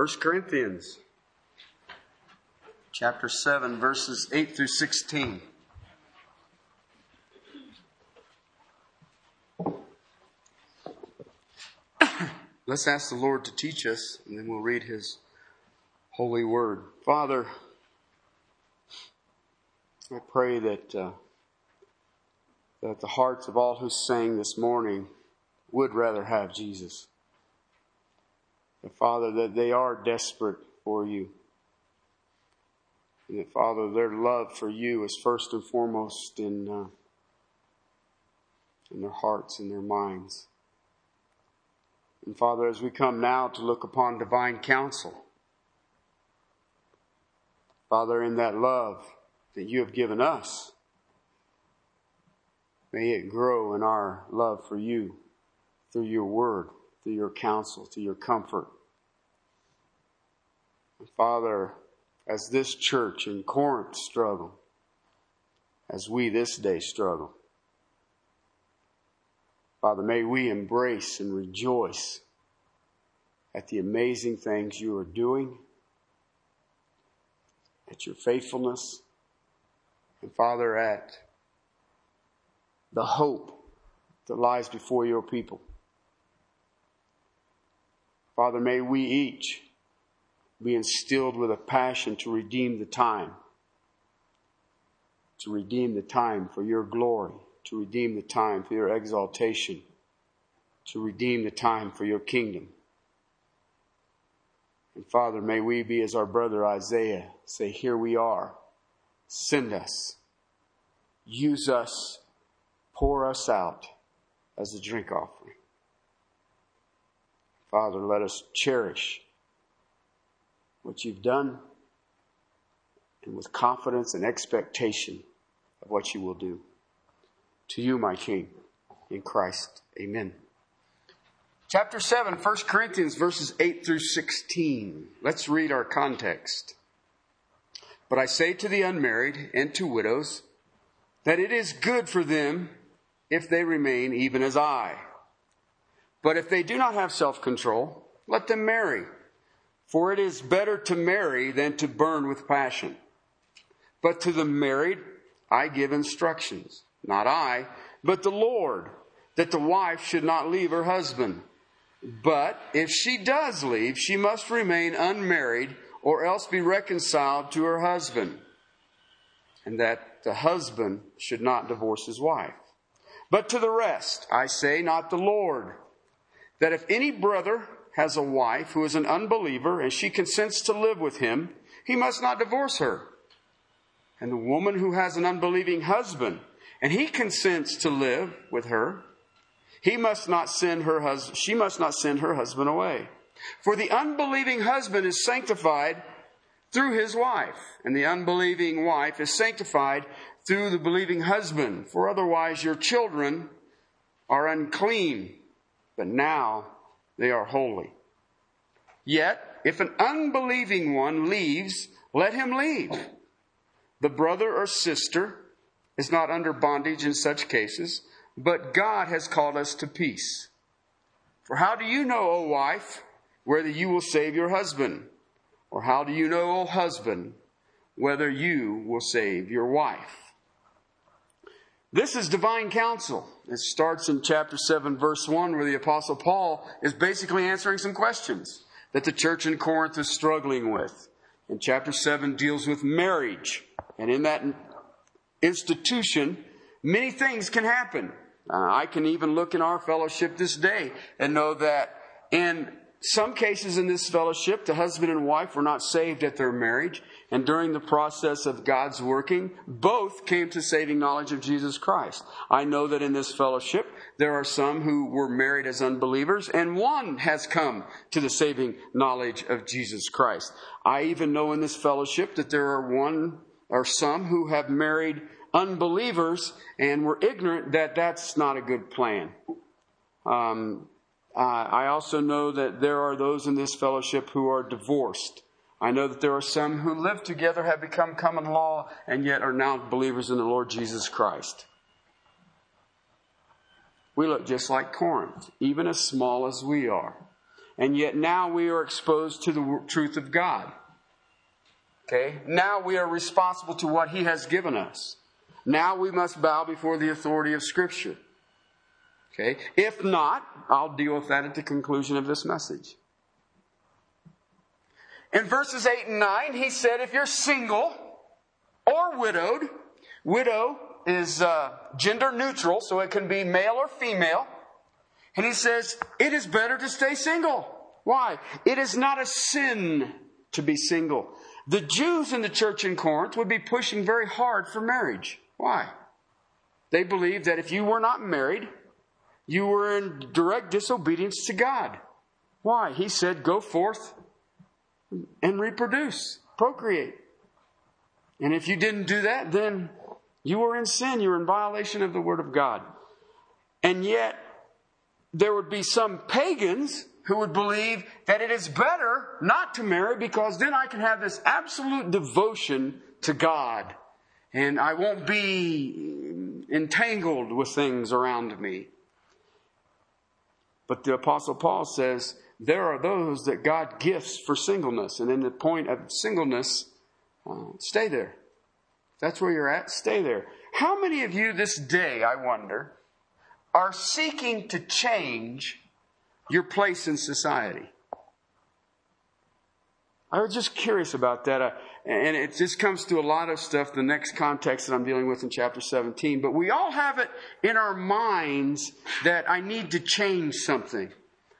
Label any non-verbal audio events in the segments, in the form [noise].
1 Corinthians chapter 7, verses 8 through 16. [coughs] Let's ask the Lord to teach us, and then we'll read His holy word. Father, I pray that uh, that the hearts of all who sang this morning would rather have Jesus. That, Father, that they are desperate for you. And that, Father, their love for you is first and foremost in, uh, in their hearts and their minds. And Father, as we come now to look upon divine counsel, Father, in that love that you have given us, may it grow in our love for you through your word, through your counsel, through your comfort. Father, as this church in Corinth struggle, as we this day struggle, Father, may we embrace and rejoice at the amazing things you are doing, at your faithfulness, and Father, at the hope that lies before your people. Father, may we each be instilled with a passion to redeem the time, to redeem the time for your glory to redeem the time for your exaltation, to redeem the time for your kingdom. And Father, may we be as our brother Isaiah say, Here we are. Send us. Use us. Pour us out as a drink offering. Father, let us cherish what you've done and with confidence and expectation of what you will do to you, my King, in Christ. Amen. Chapter 7, 1 Corinthians, verses 8 through 16. Let's read our context. But I say to the unmarried and to widows that it is good for them if they remain even as I. But if they do not have self control, let them marry. For it is better to marry than to burn with passion. But to the married, I give instructions not I, but the Lord, that the wife should not leave her husband. But if she does leave, she must remain unmarried or else be reconciled to her husband. And that the husband should not divorce his wife. But to the rest, I say, not the Lord, that if any brother has a wife who is an unbeliever and she consents to live with him, he must not divorce her. And the woman who has an unbelieving husband and he consents to live with her, he must not send her husband, she must not send her husband away. For the unbelieving husband is sanctified through his wife, and the unbelieving wife is sanctified through the believing husband. For otherwise your children are unclean, but now they are holy. Yet, if an unbelieving one leaves, let him leave. The brother or sister is not under bondage in such cases, but God has called us to peace. For how do you know, O wife, whether you will save your husband? Or how do you know, O husband, whether you will save your wife? This is divine counsel. It starts in chapter 7, verse 1, where the Apostle Paul is basically answering some questions that the church in Corinth is struggling with. And chapter 7 deals with marriage. And in that institution, many things can happen. Uh, I can even look in our fellowship this day and know that in some cases in this fellowship, the husband and wife were not saved at their marriage, and during the process of God's working, both came to saving knowledge of Jesus Christ. I know that in this fellowship, there are some who were married as unbelievers, and one has come to the saving knowledge of Jesus Christ. I even know in this fellowship that there are one or some who have married unbelievers and were ignorant that that's not a good plan. Um, uh, I also know that there are those in this fellowship who are divorced. I know that there are some who live together, have become common law, and yet are now believers in the Lord Jesus Christ. We look just like Corinth, even as small as we are. and yet now we are exposed to the truth of God. Okay? Now we are responsible to what He has given us. Now we must bow before the authority of Scripture. Okay? If not, I'll deal with that at the conclusion of this message. In verses 8 and 9, he said, if you're single or widowed, widow is uh, gender neutral, so it can be male or female. And he says, it is better to stay single. Why? It is not a sin to be single. The Jews in the church in Corinth would be pushing very hard for marriage. Why? They believed that if you were not married, you were in direct disobedience to God. Why? He said, go forth and reproduce, procreate. And if you didn't do that, then you were in sin. You were in violation of the Word of God. And yet, there would be some pagans who would believe that it is better not to marry because then I can have this absolute devotion to God and I won't be entangled with things around me. But the Apostle Paul says, there are those that God gifts for singleness. And in the point of singleness, uh, stay there. that's where you're at, stay there. How many of you this day, I wonder, are seeking to change your place in society? I was just curious about that. Uh, and it just comes to a lot of stuff, the next context that I'm dealing with in chapter 17. But we all have it in our minds that I need to change something.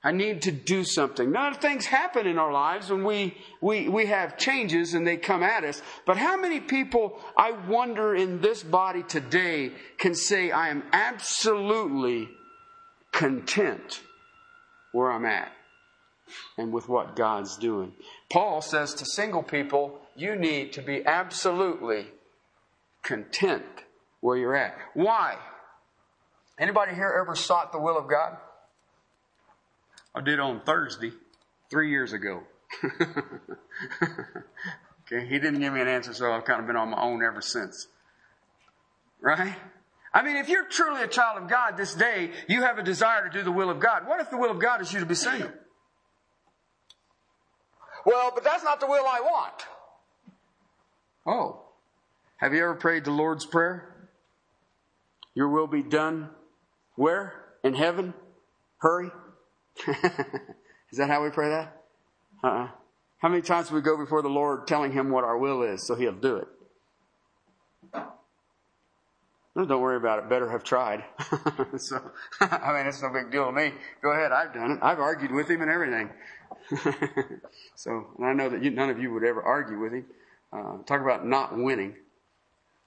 I need to do something. Now, things happen in our lives when we, we, we have changes and they come at us. But how many people, I wonder, in this body today can say, I am absolutely content where I'm at and with what God's doing? Paul says to single people, you need to be absolutely content where you're at. Why? Anybody here ever sought the will of God? I did on Thursday, three years ago. [laughs] okay, he didn't give me an answer, so I've kind of been on my own ever since. Right? I mean, if you're truly a child of God this day, you have a desire to do the will of God. What if the will of God is you to be single? Well, but that's not the will I want. Oh. Have you ever prayed the Lord's Prayer? Your will be done where? In heaven? Hurry? [laughs] is that how we pray that? Uh-uh. How many times do we go before the Lord telling Him what our will is so He'll do it? Don't worry about it. Better have tried. [laughs] so, [laughs] I mean, it's no big deal to me. Go ahead. I've done it. I've argued with him and everything. [laughs] so, and I know that you, none of you would ever argue with him. Uh, talk about not winning.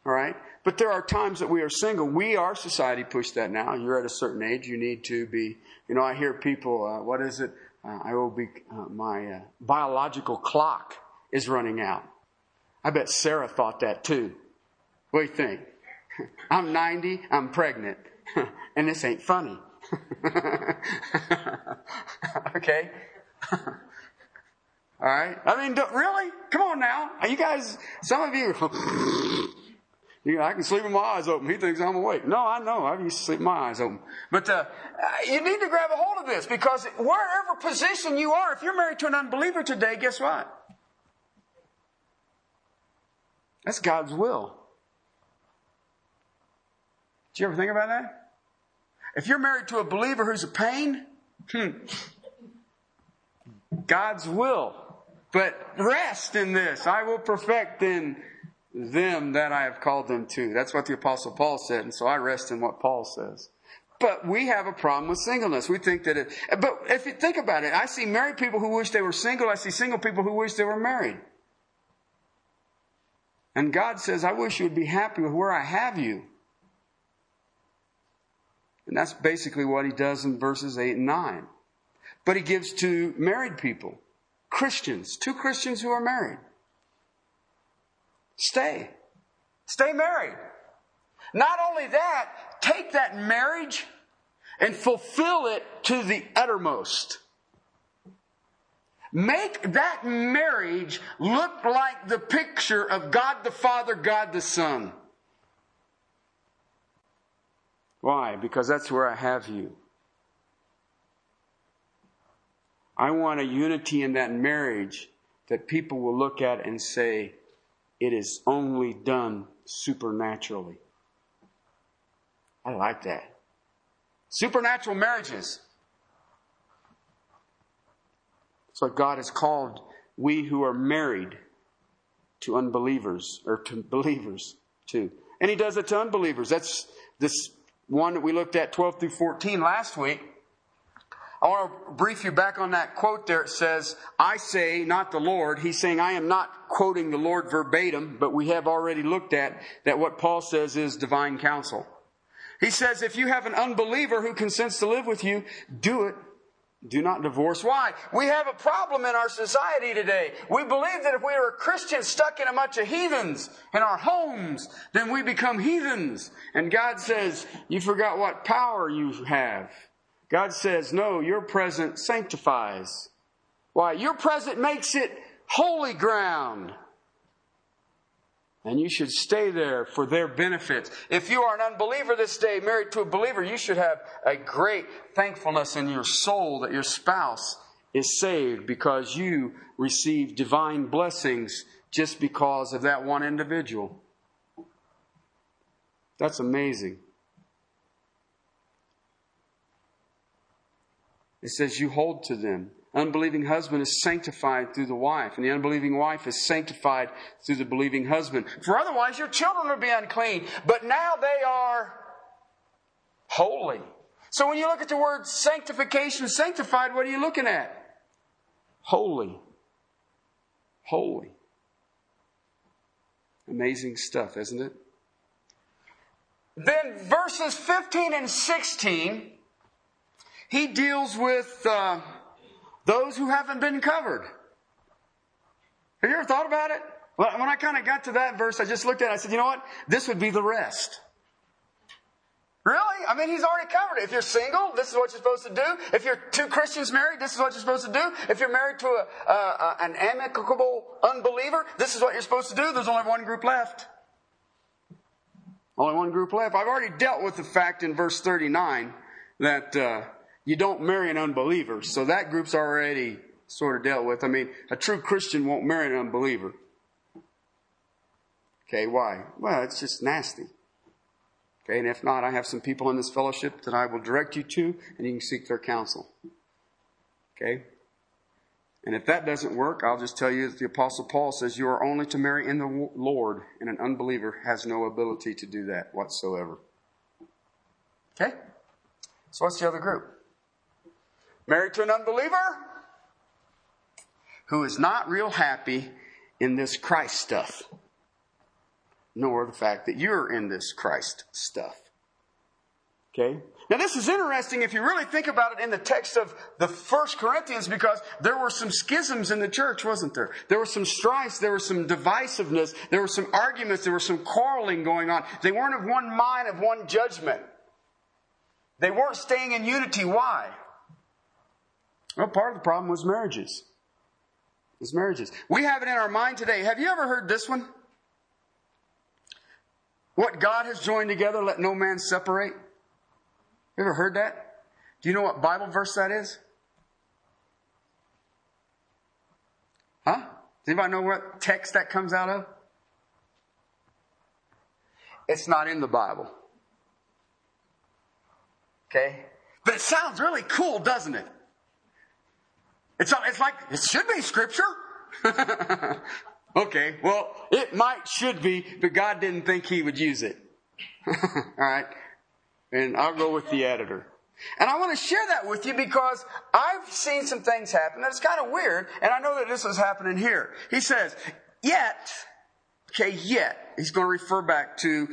All right? But there are times that we are single. We, our society, push that now. You're at a certain age. You need to be you know, I hear people, uh, what is it? Uh, I will be, uh, my uh, biological clock is running out. I bet Sarah thought that too. What do you think? I'm 90, I'm pregnant, [laughs] and this ain't funny. [laughs] okay? [laughs] All right? I mean, really? Come on now. Are you guys, some of you, you know, I can sleep with my eyes open. He thinks I'm awake. No, I know. I used to sleep with my eyes open. But uh, you need to grab a hold of this because wherever position you are, if you're married to an unbeliever today, guess what? That's God's will. Did you ever think about that? If you're married to a believer who's a pain, hmm, God's will. But rest in this. I will perfect in them that I have called them to. That's what the apostle Paul said, and so I rest in what Paul says. But we have a problem with singleness. We think that it, but if you think about it, I see married people who wish they were single. I see single people who wish they were married. And God says, I wish you would be happy with where I have you. And that's basically what he does in verses 8 and 9. But he gives to married people, Christians, two Christians who are married. Stay. Stay married. Not only that, take that marriage and fulfill it to the uttermost. Make that marriage look like the picture of God the Father, God the Son. Why? Because that's where I have you. I want a unity in that marriage that people will look at and say, it is only done supernaturally. I like that. Supernatural marriages. It's what God has called we who are married to unbelievers, or to believers too. And He does it to unbelievers. That's this one that we looked at 12 through 14 last week. I want to brief you back on that quote there. It says, I say, not the Lord. He's saying, I am not quoting the Lord verbatim, but we have already looked at that what Paul says is divine counsel. He says, if you have an unbeliever who consents to live with you, do it. Do not divorce. Why? We have a problem in our society today. We believe that if we are a Christian stuck in a bunch of heathens in our homes, then we become heathens. And God says, you forgot what power you have. God says, no, your present sanctifies. Why? Your present makes it holy ground. And you should stay there for their benefits. If you are an unbeliever this day, married to a believer, you should have a great thankfulness in your soul that your spouse is saved because you receive divine blessings just because of that one individual. That's amazing. It says you hold to them. Unbelieving husband is sanctified through the wife, and the unbelieving wife is sanctified through the believing husband. For otherwise, your children would be unclean, but now they are holy. So when you look at the word sanctification, sanctified, what are you looking at? Holy. Holy. Amazing stuff, isn't it? Then verses 15 and 16 he deals with uh, those who haven't been covered. Have you ever thought about it? When I kind of got to that verse, I just looked at it. I said, you know what? This would be the rest. Really? I mean, he's already covered it. If you're single, this is what you're supposed to do. If you're two Christians married, this is what you're supposed to do. If you're married to a, an amicable unbeliever, this is what you're supposed to do. There's only one group left. Only one group left. I've already dealt with the fact in verse 39 that uh, you don't marry an unbeliever. So that group's already sort of dealt with. I mean, a true Christian won't marry an unbeliever. Okay, why? Well, it's just nasty. Okay, and if not, I have some people in this fellowship that I will direct you to, and you can seek their counsel. Okay? And if that doesn't work, I'll just tell you that the Apostle Paul says you are only to marry in the Lord, and an unbeliever has no ability to do that whatsoever. Okay? So what's the other group? Married to an unbeliever who is not real happy in this Christ stuff, nor the fact that you're in this Christ stuff. Okay? Now this is interesting if you really think about it in the text of the first Corinthians because there were some schisms in the church, wasn't there? There were some strifes, there was some divisiveness, there were some arguments, there was some quarreling going on. They weren't of one mind, of one judgment. They weren't staying in unity. Why? Well, part of the problem was marriages. Was marriages. We have it in our mind today. Have you ever heard this one? What God has joined together, let no man separate. You ever heard that? Do you know what Bible verse that is? Huh? Does anybody know what text that comes out of? It's not in the Bible. Okay? But it sounds really cool, doesn't it? It's, it's like, it should be scripture. [laughs] okay, well, it might should be, but God didn't think he would use it. [laughs] All right? And I'll go with the editor. And I want to share that with you because I've seen some things happen that's kind of weird, and I know that this is happening here. He says, yet, okay, yet, he's going to refer back to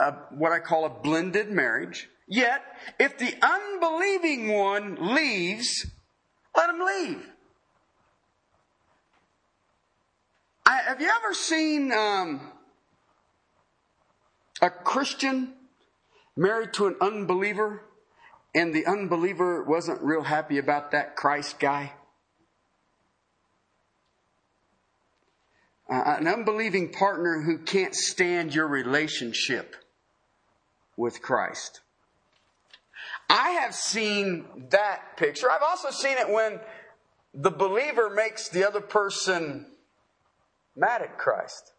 a, what I call a blended marriage. Yet, if the unbelieving one leaves, let him leave. I, have you ever seen um, a Christian married to an unbeliever and the unbeliever wasn't real happy about that Christ guy? Uh, an unbelieving partner who can't stand your relationship with Christ. I have seen that picture. I've also seen it when the believer makes the other person mad at Christ.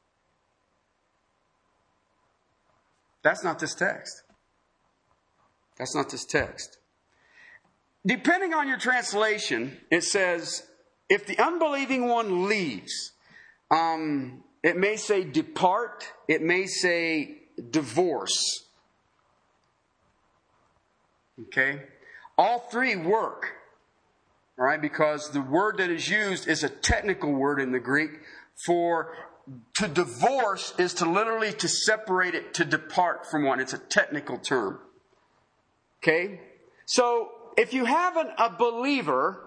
That's not this text. That's not this text. Depending on your translation, it says, if the unbelieving one leaves, um, it may say depart, it may say divorce. Okay? All three work. All right, because the word that is used is a technical word in the Greek for to divorce is to literally to separate it, to depart from one. It's a technical term. Okay? So if you have an, a believer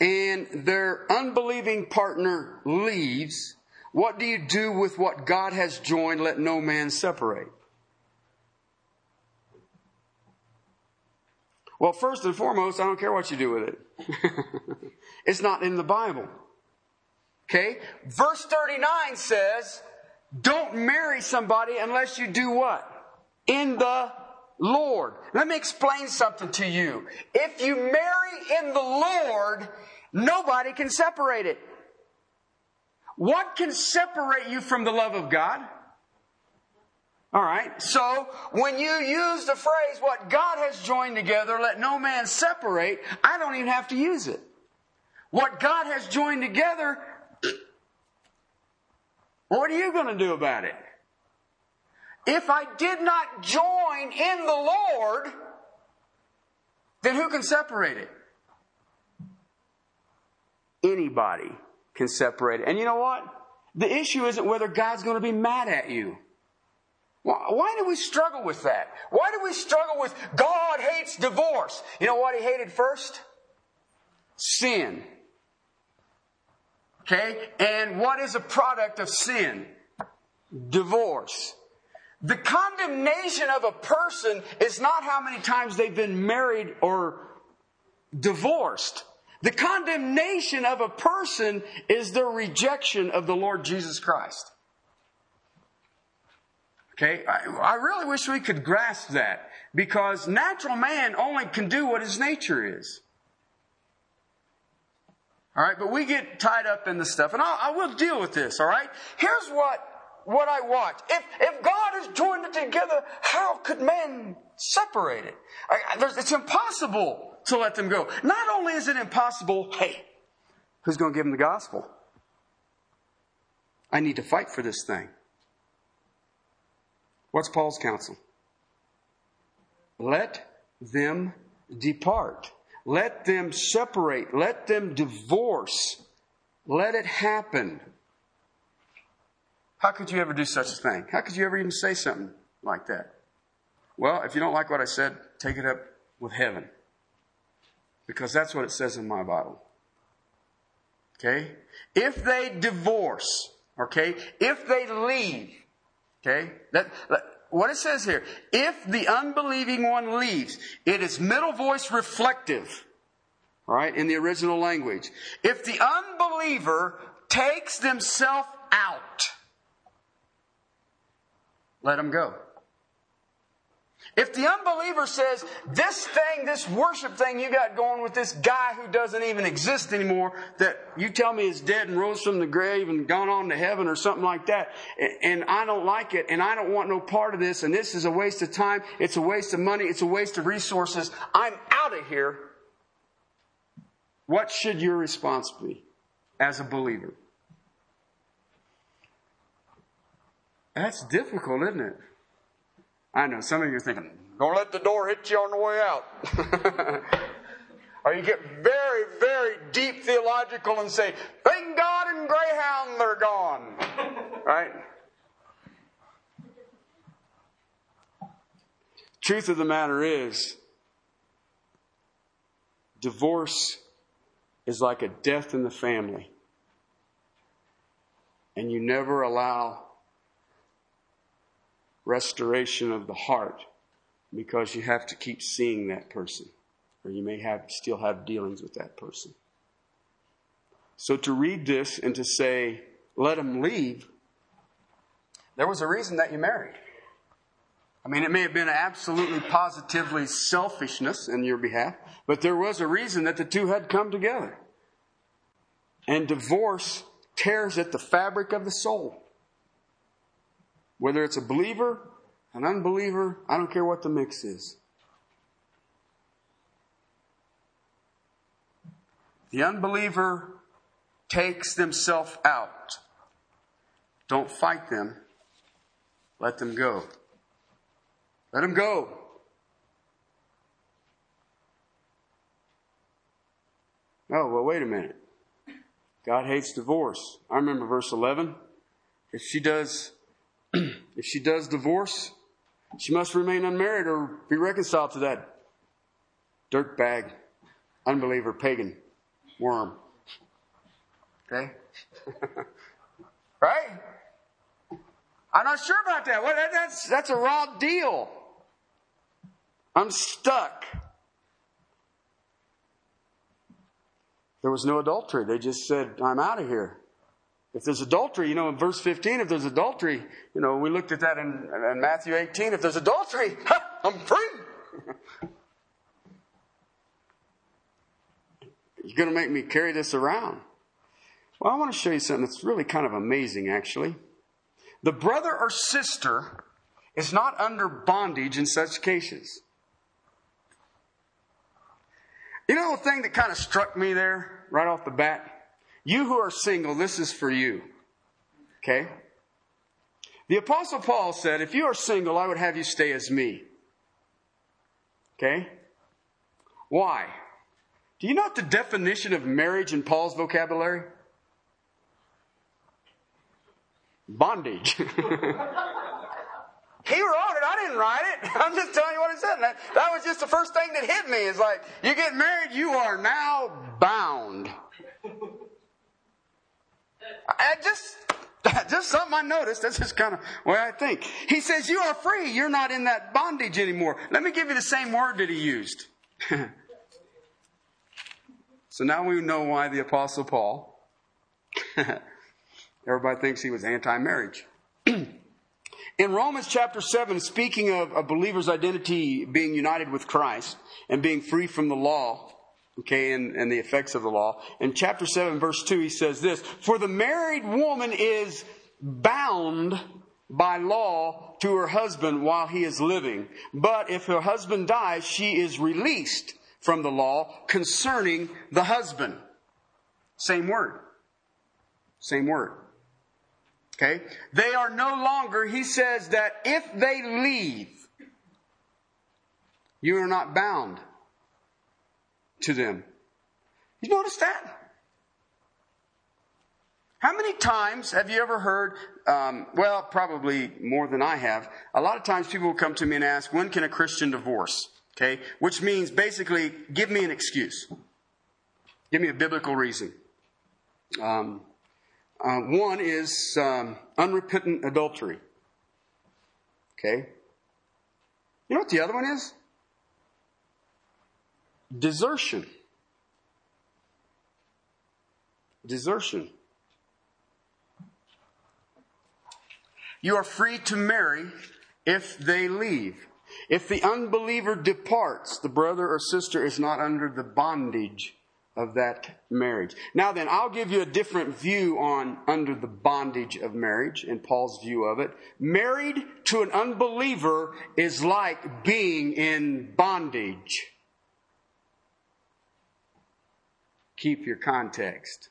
and their unbelieving partner leaves, what do you do with what God has joined? Let no man separate. Well, first and foremost, I don't care what you do with it. [laughs] it's not in the Bible. Okay? Verse 39 says, don't marry somebody unless you do what? In the Lord. Let me explain something to you. If you marry in the Lord, nobody can separate it. What can separate you from the love of God? All right. So when you use the phrase, what God has joined together, let no man separate, I don't even have to use it. What God has joined together, [clears throat] what are you going to do about it? If I did not join in the Lord, then who can separate it? Anybody can separate it. And you know what? The issue isn't whether God's going to be mad at you. Why do we struggle with that? Why do we struggle with God hates divorce? You know what he hated first? Sin. Okay? And what is a product of sin? Divorce. The condemnation of a person is not how many times they've been married or divorced. The condemnation of a person is their rejection of the Lord Jesus Christ. Okay, I, I, really wish we could grasp that because natural man only can do what his nature is. All right, but we get tied up in the stuff, and I'll, I will deal with this. All right, here's what what I watch. If if God has joined it together, how could man separate it? I, it's impossible to let them go. Not only is it impossible, hey, who's going to give them the gospel? I need to fight for this thing. What's Paul's counsel? Let them depart. Let them separate. Let them divorce. Let it happen. How could you ever do such a thing? How could you ever even say something like that? Well, if you don't like what I said, take it up with heaven. Because that's what it says in my Bible. Okay? If they divorce, okay? If they leave, Okay? That, what it says here, if the unbelieving one leaves, it is middle voice reflective. Right? In the original language. If the unbeliever takes themselves out, let them go. If the unbeliever says, this thing, this worship thing you got going with this guy who doesn't even exist anymore, that you tell me is dead and rose from the grave and gone on to heaven or something like that, and I don't like it, and I don't want no part of this, and this is a waste of time, it's a waste of money, it's a waste of resources, I'm out of here. What should your response be as a believer? That's difficult, isn't it? I know some of you are thinking, don't let the door hit you on the way out. [laughs] or you get very, very deep theological and say, thank God and Greyhound they're gone. right? Truth of the matter is, divorce is like a death in the family. And you never allow restoration of the heart because you have to keep seeing that person or you may have still have dealings with that person. So to read this and to say, let him leave, there was a reason that you married. I mean, it may have been absolutely positively selfishness in your behalf, But there was a reason that the two had come together. And divorce tears at the fabric of the soul. Whether it's a believer, an unbeliever, I don't care what the mix is. The unbeliever takes themselves out. Don't fight them. Let them go. Let them go. Oh, well, wait a minute. God hates divorce. I remember verse 11. If she does, if she does divorce, she must remain unmarried or be reconciled to that dirtbag, unbeliever, pagan, worm. Okay? [laughs] right? I'm not sure about that. Well, that, that's, that's a raw deal. I'm stuck. There was no adultery. They just said, I'm out of here. If there's adultery, you know, in verse 15, if there's adultery, you know, we looked at that in, in Matthew 18. If there's adultery, ha, I'm free. [laughs] You're going to make me carry this around. Well, I want to show you something that's really kind of amazing, actually. The brother or sister is not under bondage in such cases. You know the thing that kind of struck me there right off the bat? You who are single, this is for you. Okay? The Apostle Paul said, If you are single, I would have you stay as me. Okay? Why? Do you know the definition of marriage in Paul's vocabulary? Bondage. [laughs] he wrote it, I didn't write it. [laughs] I'm just telling you what it said. That, that was just the first thing that hit me. Is like, you get married, you are now bound. I just, [laughs] just something I noticed. That's just kind of way I think. He says, You are free. You're not in that bondage anymore. Let me give you the same word that he used. [laughs] so now we know why the Apostle Paul, [laughs] everybody thinks he was anti marriage. [clears throat] In Romans chapter 7, speaking of a believer's identity being united with Christ and being free from the law, okay, and, and the effects of the law. In chapter 7, verse 2, he says this For the married woman is bound by law to her husband while he is living. But if her husband dies, she is released from the law concerning the husband. Same word. Same word. Okay? They are no longer, he says that if they leave, you are not bound to them. You notice that? How many times have you ever heard, um, well, probably more than I have, a lot of times people will come to me and ask, when can a Christian divorce? Okay? Which means basically, give me an excuse. Give me a biblical reason. Um, uh, one is um, unrepentant adultery. Okay? You know what the other one is? Desertion. Desertion. You are free to marry if they leave. If the unbeliever departs, the brother or sister is not under the bondage of that marriage. Now then, I'll give you a different view on under the bondage of marriage and Paul's view of it. Married to an unbeliever is like being in bondage. Keep your context.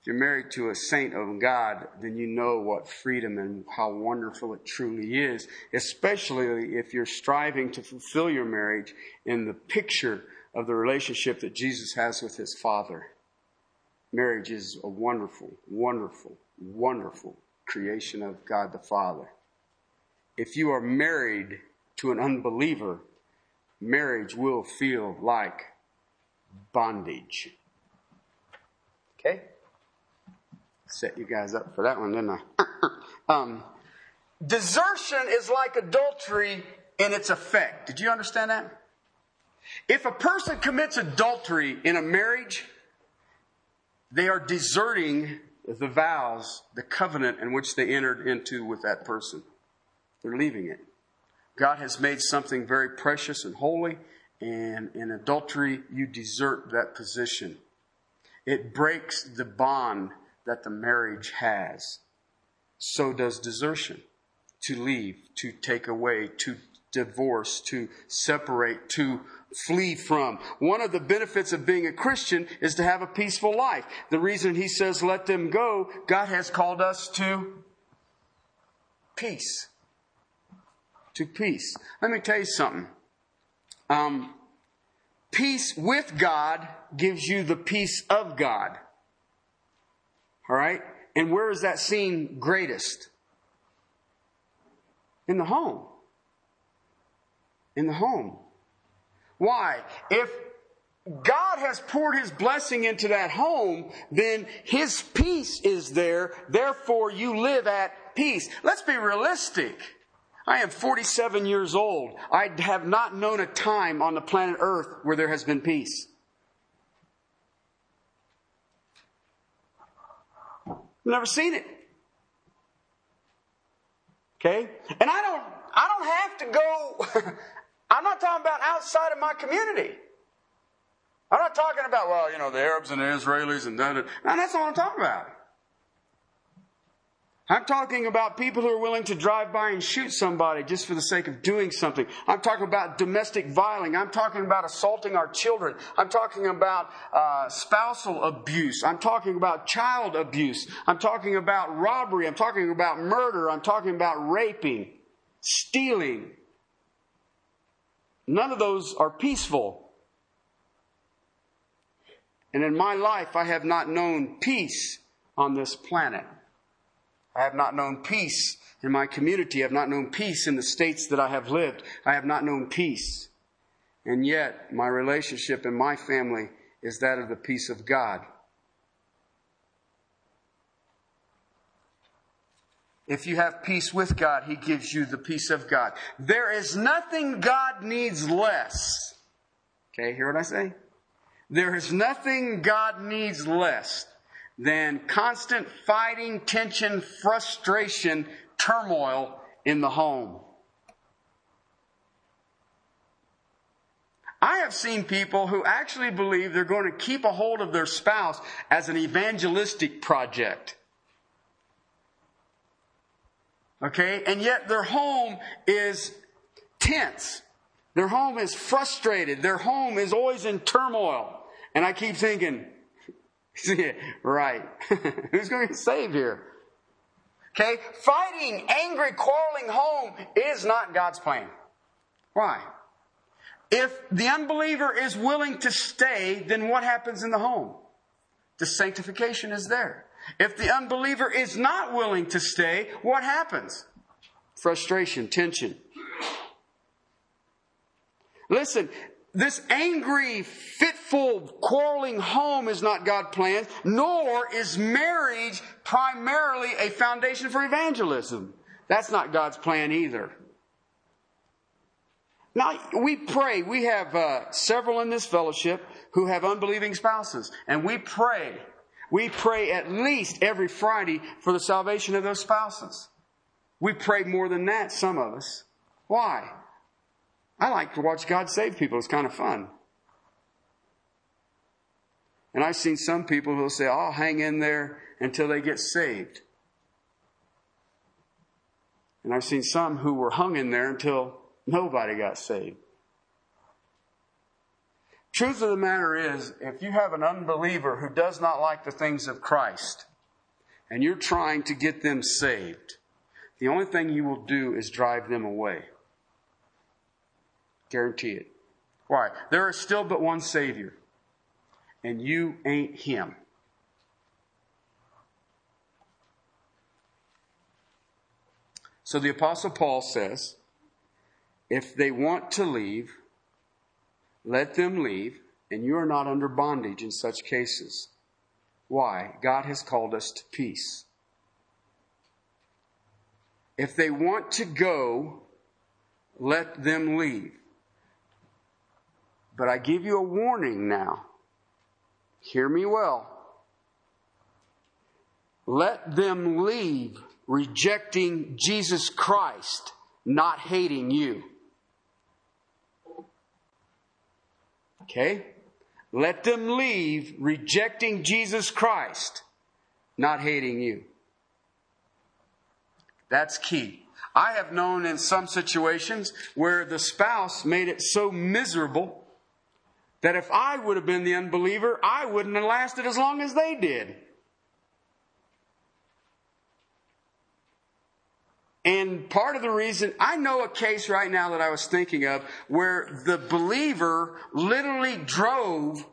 If you're married to a saint of God, then you know what freedom and how wonderful it truly is, especially if you're striving to fulfill your marriage in the picture of the relationship that Jesus has with his Father. Marriage is a wonderful, wonderful, wonderful creation of God the Father. If you are married to an unbeliever, marriage will feel like bondage. Okay? Set you guys up for that one, didn't I? [clears throat] um, desertion is like adultery in its effect. Did you understand that? If a person commits adultery in a marriage, they are deserting the vows, the covenant in which they entered into with that person. They're leaving it. God has made something very precious and holy, and in adultery, you desert that position. It breaks the bond that the marriage has. So does desertion. To leave, to take away, to divorce, to separate, to flee from. One of the benefits of being a Christian is to have a peaceful life. The reason he says let them go, God has called us to peace. To peace. Let me tell you something. Um, peace with God gives you the peace of God. All right? And where is that seen greatest? In the home. In the home. Why? If God has poured His blessing into that home, then His peace is there. Therefore, you live at peace. Let's be realistic. I am 47 years old. I have not known a time on the planet Earth where there has been peace. Never seen it. Okay? And I don't I don't have to go [laughs] I'm not talking about outside of my community. I'm not talking about, well, you know, the Arabs and the Israelis and that. No, that's what I'm talking about. I'm talking about people who are willing to drive by and shoot somebody just for the sake of doing something. I'm talking about domestic violence. I'm talking about assaulting our children. I'm talking about uh, spousal abuse. I'm talking about child abuse. I'm talking about robbery. I'm talking about murder. I'm talking about raping, stealing. None of those are peaceful. And in my life, I have not known peace on this planet. I have not known peace in my community. I have not known peace in the states that I have lived. I have not known peace. And yet, my relationship in my family is that of the peace of God. If you have peace with God, He gives you the peace of God. There is nothing God needs less. Okay, hear what I say? There is nothing God needs less than constant fighting, tension, frustration, turmoil in the home. I have seen people who actually believe they're going to keep a hold of their spouse as an evangelistic project. Okay? And yet their home is tense. Their home is frustrated. Their home is always in turmoil. And I keep thinking, [laughs] right. [laughs] Who's going to get saved here? Okay? Fighting, angry, quarreling home is not God's plan. Why? If the unbeliever is willing to stay, then what happens in the home? The sanctification is there. If the unbeliever is not willing to stay, what happens? Frustration, tension. Listen, this angry, fitful, quarreling home is not God's plan, nor is marriage primarily a foundation for evangelism. That's not God's plan either. Now, we pray. We have uh, several in this fellowship who have unbelieving spouses, and we pray we pray at least every Friday for the salvation of those spouses. We pray more than that, some of us. Why? I like to watch God save people. It's kind of fun. And I've seen some people who'll say, I'll hang in there until they get saved. And I've seen some who were hung in there until nobody got saved. Truth of the matter is, if you have an unbeliever who does not like the things of Christ, and you're trying to get them saved, the only thing you will do is drive them away. Guarantee it. Why? There is still but one Savior, and you ain't Him. So the Apostle Paul says, if they want to leave, let them leave, and you are not under bondage in such cases. Why? God has called us to peace. If they want to go, let them leave. But I give you a warning now. Hear me well. Let them leave rejecting Jesus Christ, not hating you. Okay? Let them leave rejecting Jesus Christ, not hating you. That's key. I have known in some situations where the spouse made it so miserable that if I would have been the unbeliever, I wouldn't have lasted as long as they did. And part of the reason, I know a case right now that I was thinking of where the believer literally drove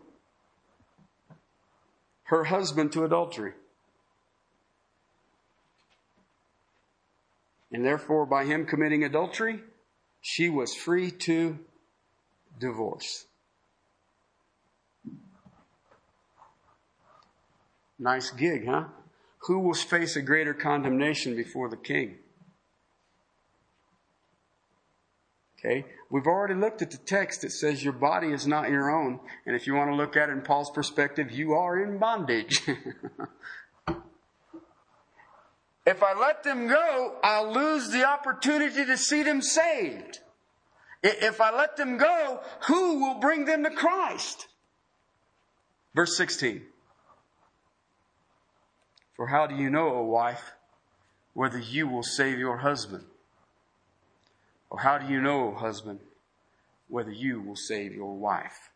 her husband to adultery. And therefore, by him committing adultery, she was free to divorce. Nice gig, huh? Who will face a greater condemnation before the king? Okay? We've already looked at the text that says your body is not your own. And if you want to look at it in Paul's perspective, you are in bondage. [laughs] if I let them go, I'll lose the opportunity to see them saved. If I let them go, who will bring them to Christ? Verse 16. For how do you know, O wife, whether you will save your husband? Or how do you know, O husband, whether you will save your wife?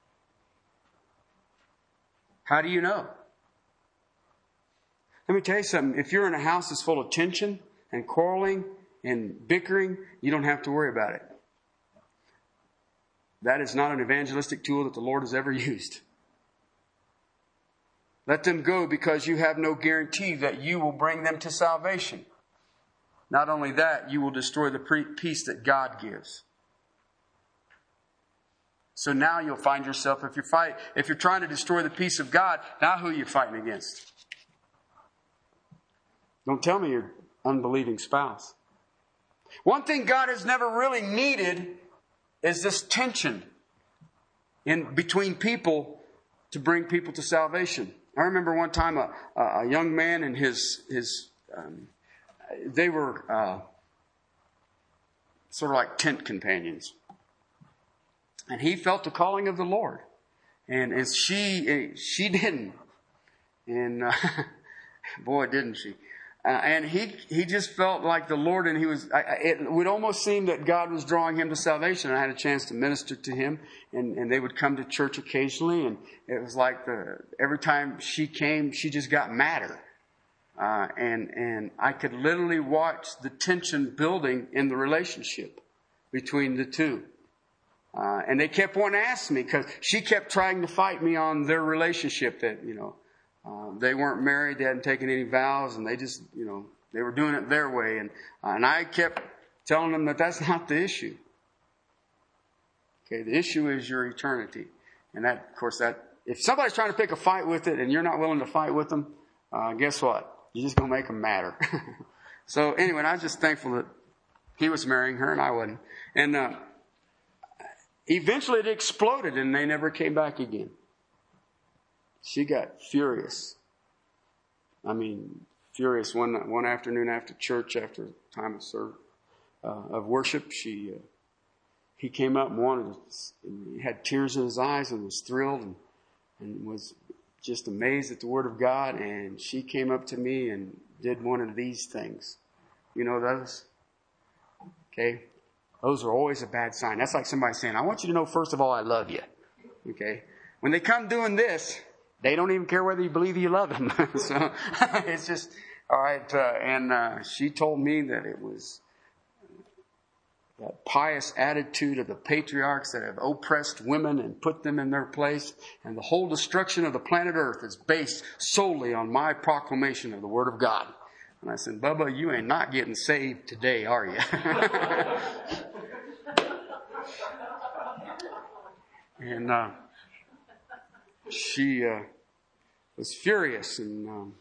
How do you know? Let me tell you something. If you're in a house that's full of tension and quarreling and bickering, you don't have to worry about it. That is not an evangelistic tool that the Lord has ever [laughs] used. Let them go because you have no guarantee that you will bring them to salvation. Not only that, you will destroy the peace that God gives. So now you'll find yourself, if you're fight, if you're trying to destroy the peace of God, now who are you fighting against? Don't tell me your unbelieving spouse. One thing God has never really needed is this tension in between people to bring people to salvation. I remember one time a, a young man and his his um, they were uh, sort of like tent companions. And he felt the calling of the Lord. And as she, she didn't. And uh, [laughs] boy, didn't she. Uh, and he, he just felt like the Lord, and he was, I, it would almost seem that God was drawing him to salvation. I had a chance to minister to him, and, and they would come to church occasionally, and it was like the, every time she came, she just got madder. Uh, and and I could literally watch the tension building in the relationship between the two. Uh, and they kept wanting to ask me because she kept trying to fight me on their relationship that you know uh, they weren't married, they hadn't taken any vows, and they just you know they were doing it their way. And uh, and I kept telling them that that's [laughs] not the issue. Okay, the issue is your eternity, and that of course that if somebody's trying to pick a fight with it and you're not willing to fight with them, uh, guess what? You're just going to make them matter. [laughs] so anyway, I was just thankful that he was marrying her and I wasn't. And uh, eventually it exploded and they never came back again. She got furious. I mean, furious. One one afternoon after church, after time of serve, uh, of worship, she uh, he came up and wanted and had tears in his eyes and was thrilled and, and was just amazed at the Word of God, and she came up to me and did one of these things. You know those? Okay? Those are always a bad sign. That's like somebody saying, I want you to know, first of all, I love you. Okay? When they come doing this, they don't even care whether you believe you love them. [laughs] so [laughs] it's just, all right. Uh, and uh, she told me that it was that pious attitude of the patriarchs that have oppressed women and put them in their place. And the whole destruction of the planet Earth is based solely on my proclamation of the Word of God. And I said, Bubba, you ain't not getting saved today, are you? [laughs] and uh, she uh, was furious and um,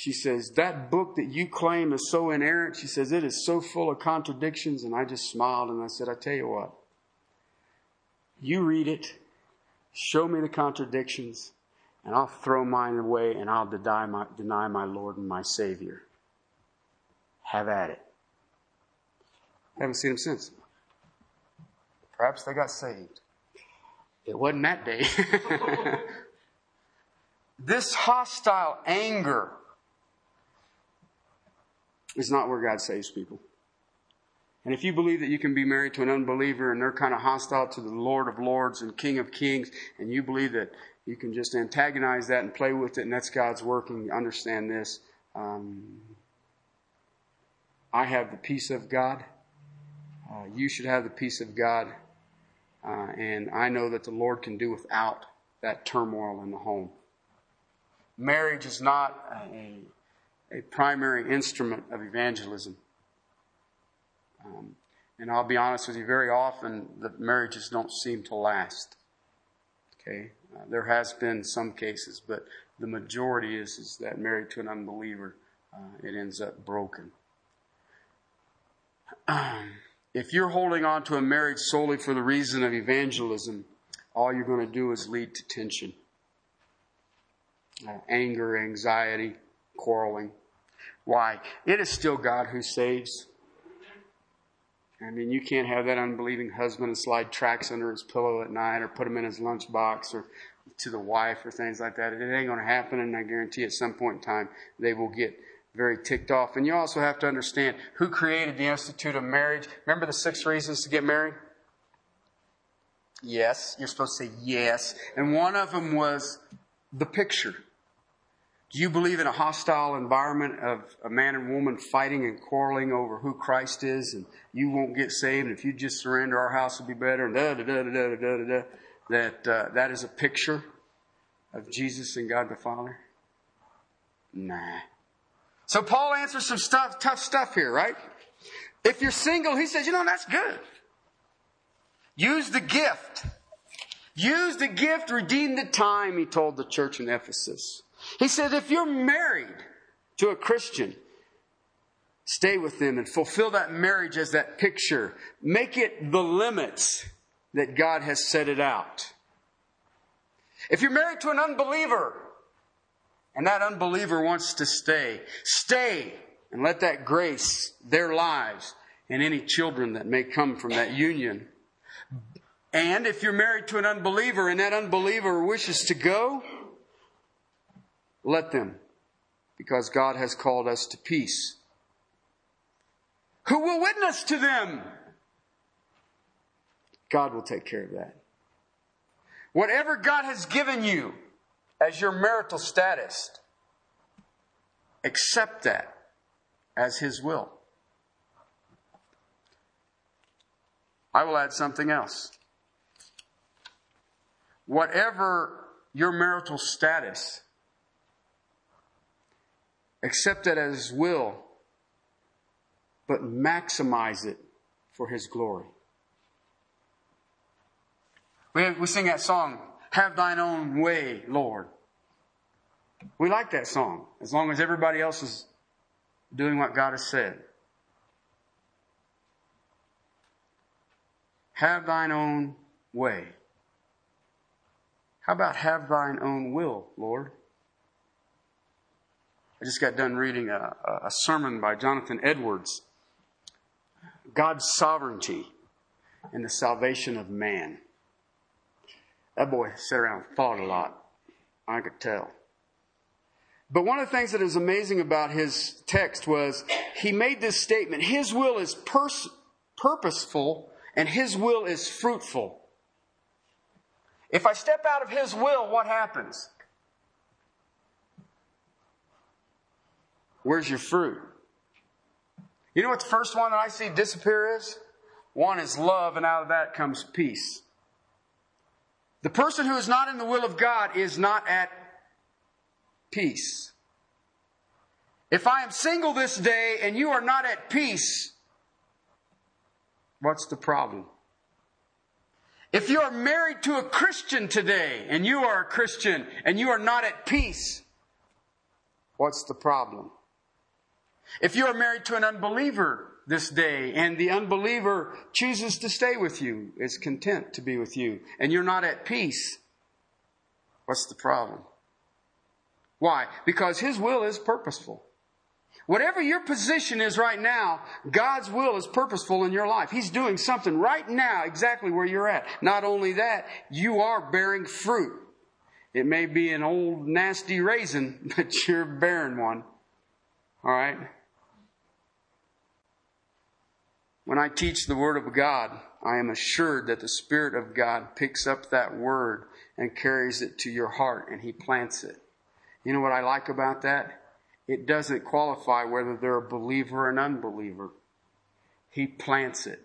she says, That book that you claim is so inerrant, she says, it is so full of contradictions. And I just smiled and I said, I tell you what, you read it, show me the contradictions, and I'll throw mine away and I'll deny my, deny my Lord and my Savior. Have at it. I haven't seen him since. Perhaps they got saved. It wasn't that day. [laughs] this hostile anger is not where God saves people. And if you believe that you can be married to an unbeliever and they're kind of hostile to the Lord of Lords and King of Kings, and you believe that you can just antagonize that and play with it and that's God's working, understand this. Um, I have the peace of God. Uh, you should have the peace of God. Uh, and I know that the Lord can do without that turmoil in the home. Marriage is not a, a primary instrument of evangelism. Um, and I'll be honest with you, very often the marriages don't seem to last. Okay, uh, there has been some cases, but the majority is, is that married to an unbeliever, uh, it ends up broken. [clears throat] if you're holding on to a marriage solely for the reason of evangelism, all you're going to do is lead to tension, uh, anger, anxiety, quarreling. Why? It is still God who saves. I mean, you can't have that unbelieving husband and slide tracts under his pillow at night or put them in his lunchbox or to the wife or things like that. It ain't going to happen, and I guarantee at some point in time they will get very ticked off. And you also have to understand who created the Institute of Marriage. Remember the six reasons to get married? Yes. You're supposed to say yes. And one of them was the picture. Do you believe in a hostile environment of a man and woman fighting and quarreling over who Christ is and you won't get saved and if you just surrender our house will be better and da da da da da da da da that uh, that is a picture of Jesus and God the Father? Nah. So Paul answers some stuff, tough stuff here, right? If you're single, he says, you know, that's good. Use the gift. Use the gift, redeem the time, he told the church in Ephesus. He said, if you're married to a Christian, stay with them and fulfill that marriage as that picture. Make it the limits that God has set it out. If you're married to an unbeliever, and that unbeliever wants to stay. Stay and let that grace their lives and any children that may come from that union. And if you're married to an unbeliever and that unbeliever wishes to go, let them, because God has called us to peace. Who will witness to them? God will take care of that. Whatever God has given you, as your marital status. Accept that as His will. I will add something else. Whatever your marital status, accept it as His will, but maximize it for His glory. We, we sing that song, have thine own way, Lord. We like that song as long as everybody else is doing what God has said. Have thine own way. How about have thine own will, Lord? I just got done reading a, a sermon by Jonathan Edwards God's sovereignty and the salvation of man. That boy sat around and thought a lot. I could tell. But one of the things that is amazing about his text was he made this statement His will is pers- purposeful and His will is fruitful. If I step out of His will, what happens? Where's your fruit? You know what the first one that I see disappear is? One is love, and out of that comes peace. The person who is not in the will of God is not at peace. If I am single this day and you are not at peace, what's the problem? If you are married to a Christian today and you are a Christian and you are not at peace, what's the problem? If you are married to an unbeliever this day and the unbeliever chooses to stay with you, is content to be with you, and you're not at peace, what's the problem? Why? Because his will is purposeful. Whatever your position is right now, God's will is purposeful in your life. He's doing something right now exactly where you're at. Not only that, you are bearing fruit. It may be an old nasty raisin, [laughs] but you're bearing one. All right? When I teach the Word of God, I am assured that the Spirit of God picks up that Word and carries it to your heart and He plants it. You know what I like about that? It doesn't qualify whether they're a believer or an unbeliever. He plants it.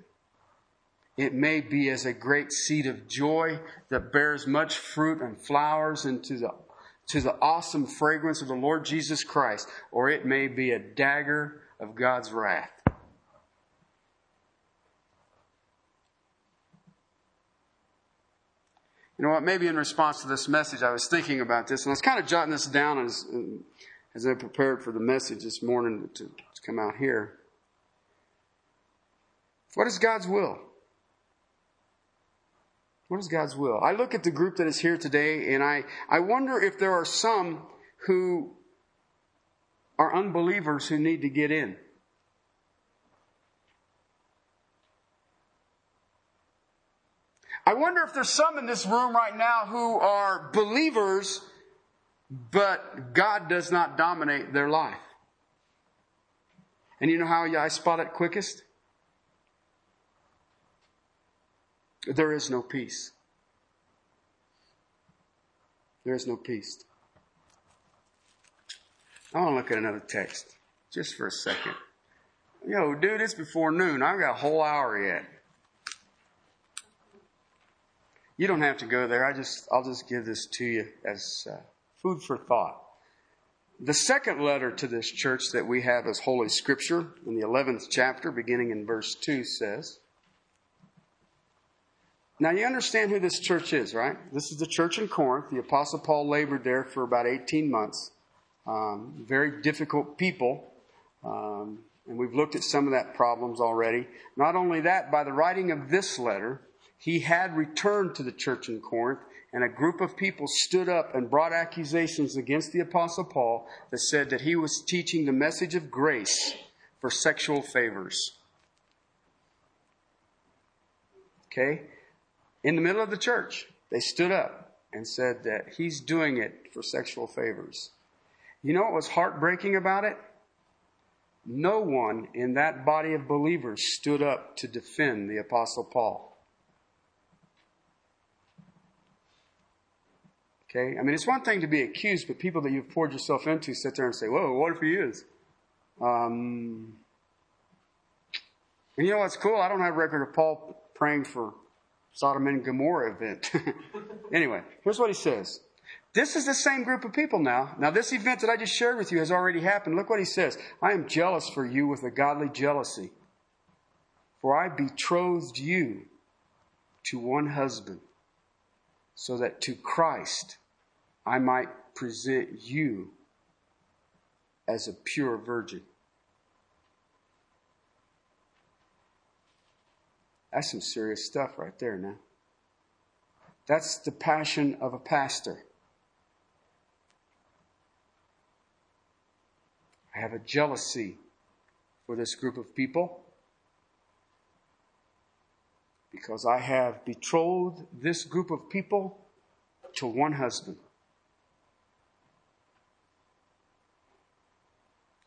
It may be as a great seed of joy that bears much fruit and flowers into the, to the awesome fragrance of the Lord Jesus Christ, or it may be a dagger of God's wrath. You know what? Maybe in response to this message, I was thinking about this, and I was kind of jotting this down as, as I prepared for the message this morning to, to come out here. What is God's will? What is God's will? I look at the group that is here today and I, I wonder if there are some who are unbelievers who need to get in. I wonder if there's some in this room right now who are believers, but God does not dominate their life. And you know how I spot it quickest? There is no peace. There is no peace. I want to look at another text just for a second. Yo, dude, it's before noon. I've got a whole hour yet. You don't have to go there. I just, I'll just give this to you as uh, food for thought. The second letter to this church that we have as Holy Scripture in the 11th chapter, beginning in verse 2, says, now you understand who this church is, right? This is the church in Corinth. The Apostle Paul labored there for about 18 months. Um, very difficult people. Um, and we've looked at some of that problems already. Not only that, by the writing of this letter, he had returned to the church in Corinth, and a group of people stood up and brought accusations against the Apostle Paul that said that he was teaching the message of grace for sexual favors. Okay? in the middle of the church, they stood up and said that he's doing it for sexual favors. You know what was heartbreaking about it? No one in that body of believers stood up to defend the Apostle Paul. Okay? I mean, it's one thing to be accused, but people that you've poured yourself into sit there and say, Whoa, what if he is? Um, and you know what's cool? I don't have a record of Paul praying for Sodom and Gomorrah event. [laughs] anyway, here's what he says. This is the same group of people now. Now, this event that I just shared with you has already happened. Look what he says. I am jealous for you with a godly jealousy. For I betrothed you to one husband, so that to Christ I might present you as a pure virgin. That's some serious stuff right there now. That's the passion of a pastor. I have a jealousy for this group of people because I have betrothed this group of people to one husband.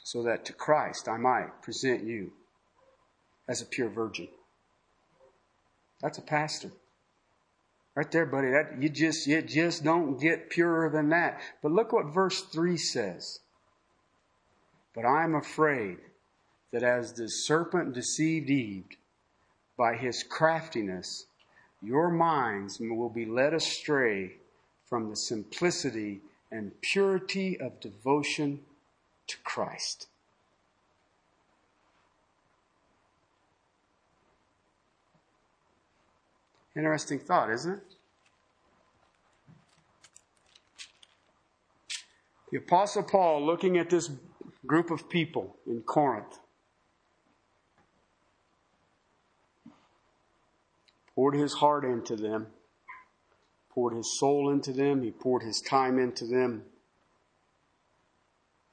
So that to Christ I might present you as a pure virgin. That's a pastor. Right there, buddy. That you just you just don't get purer than that. But look what verse 3 says. But I am afraid that as the serpent deceived Eve by his craftiness, your minds will be led astray from the simplicity and purity of devotion to Christ. Interesting thought, isn't it? The Apostle Paul, looking at this group of people in Corinth, poured his heart into them, poured his soul into them, he poured his time into them.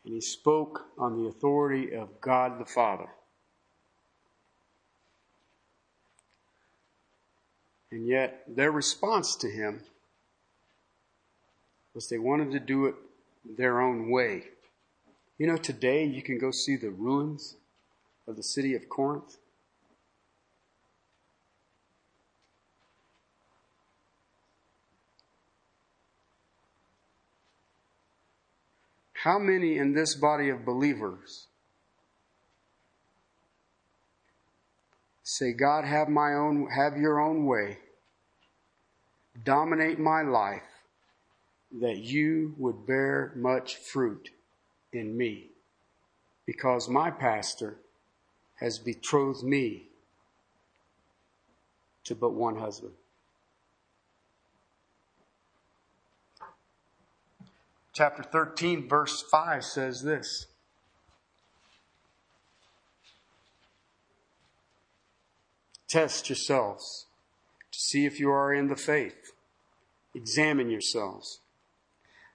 And he spoke on the authority of God the Father. And yet, their response to him was they wanted to do it their own way. You know, today you can go see the ruins of the city of Corinth. How many in this body of believers say, God, have my own, have your own way, dominate my life, that you would bear much fruit in me, because my pastor has betrothed me to but one husband. Chapter 13, verse 5 says this. Test yourselves to see if you are in the faith. Examine yourselves.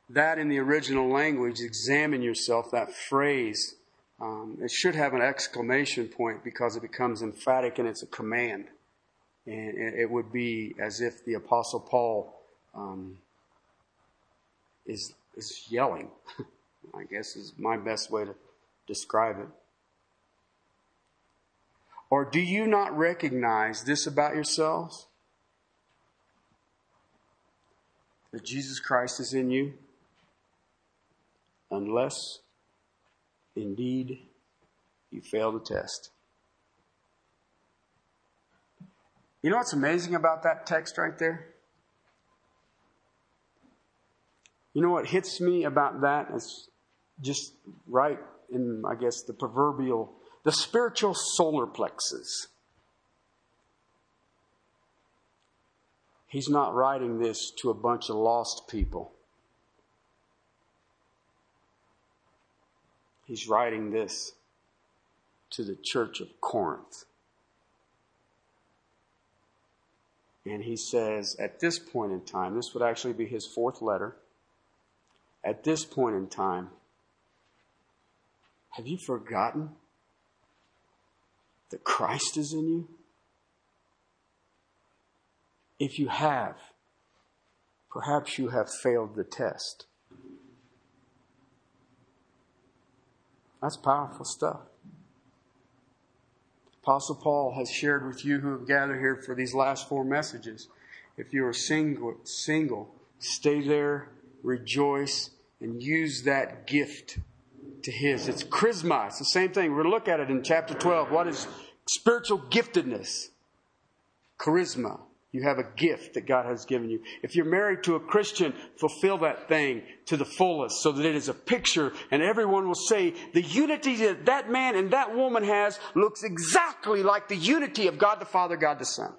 That in the original language, examine yourself, that phrase, um, it should have an exclamation point because it becomes emphatic and it's a command. And it would be as if the Apostle Paul um, is is yelling, [laughs] I guess is my best way to describe it. Or do you not recognize this about yourselves? That Jesus Christ is in you? Unless, indeed, you fail the test. You know what's amazing about that text right there? You know what hits me about that is just right in, I guess, the proverbial, the spiritual solar plexus. He's not writing this to a bunch of lost people. He's writing this to the church of Corinth. And he says, at this point in time, this would actually be his fourth letter at this point in time, have you forgotten that Christ is in you? If you have, perhaps you have failed the test. That's powerful stuff. Apostle Paul has shared with you who have gathered here for these last four messages. If you are single, single, stay there rejoice, and use that gift to His. It's charisma. It's the same thing. We're going to look at it in chapter 12. What is spiritual giftedness? Charisma. You have a gift that God has given you. If you're married to a Christian, fulfill that thing to the fullest so that it is a picture and everyone will say the unity that that man and that woman has looks exactly like the unity of God the Father, God the Son.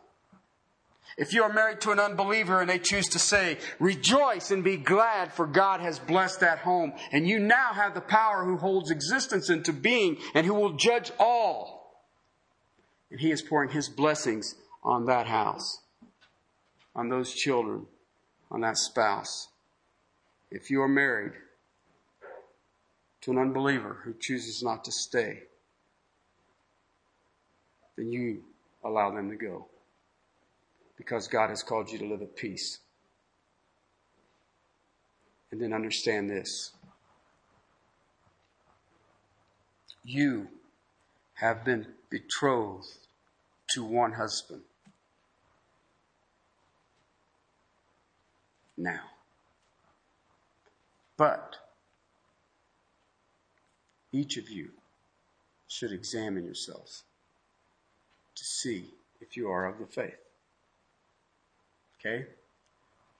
If you are married to an unbeliever and they choose to say, rejoice and be glad for God has blessed that home and you now have the power who holds existence into being and who will judge all. And he is pouring his blessings on that house, on those children, on that spouse. If you are married to an unbeliever who chooses not to stay, then you allow them to go because God has called you to live at peace. And then understand this you have been betrothed to one husband. Now. But each of you should examine yourselves to see if you are of the faith. Okay?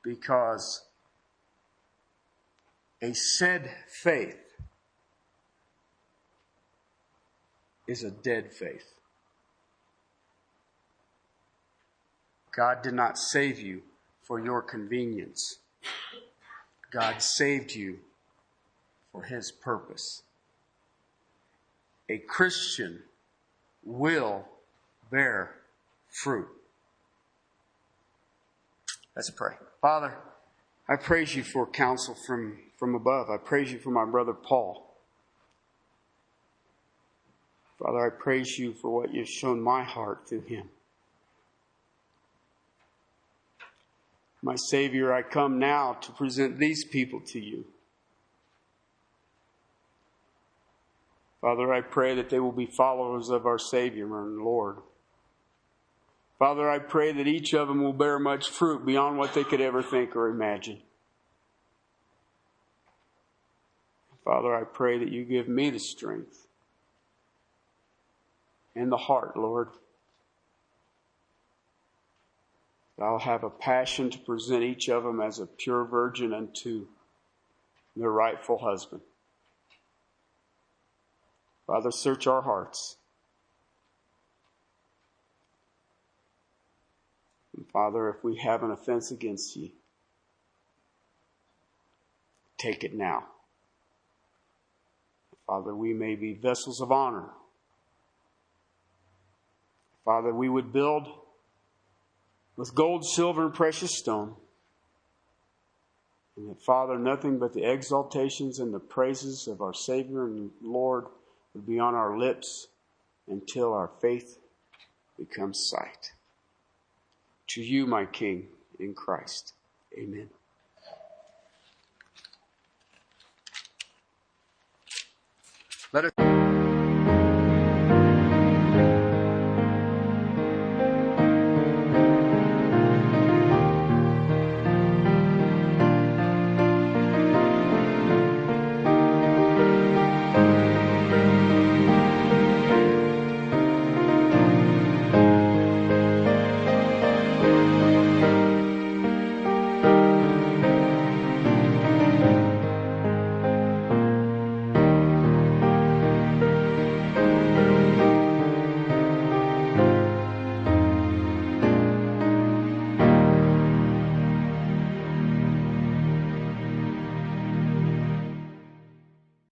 Because a said faith is a dead faith. God did not save you for your convenience. God saved you for His purpose. A Christian will bear fruit. Let's pray. Father, I praise you for counsel from, from above. I praise you for my brother Paul. Father, I praise you for what you've shown my heart through him. My Savior, I come now to present these people to you. Father, I pray that they will be followers of our Savior and Lord. Father, I pray that each of them will bear much fruit beyond what they could ever think or imagine. Father, I pray that you give me the strength and the heart, Lord. That I'll have a passion to present each of them as a pure virgin unto their rightful husband. Father, search our hearts. Father, if we have an offense against you, take it now. Father, we may be vessels of honor. Father, we would build with gold, silver, and precious stone. And that, Father, nothing but the exaltations and the praises of our Savior and Lord would be on our lips until our faith becomes sight. To you, my King, in Christ. Amen. Let us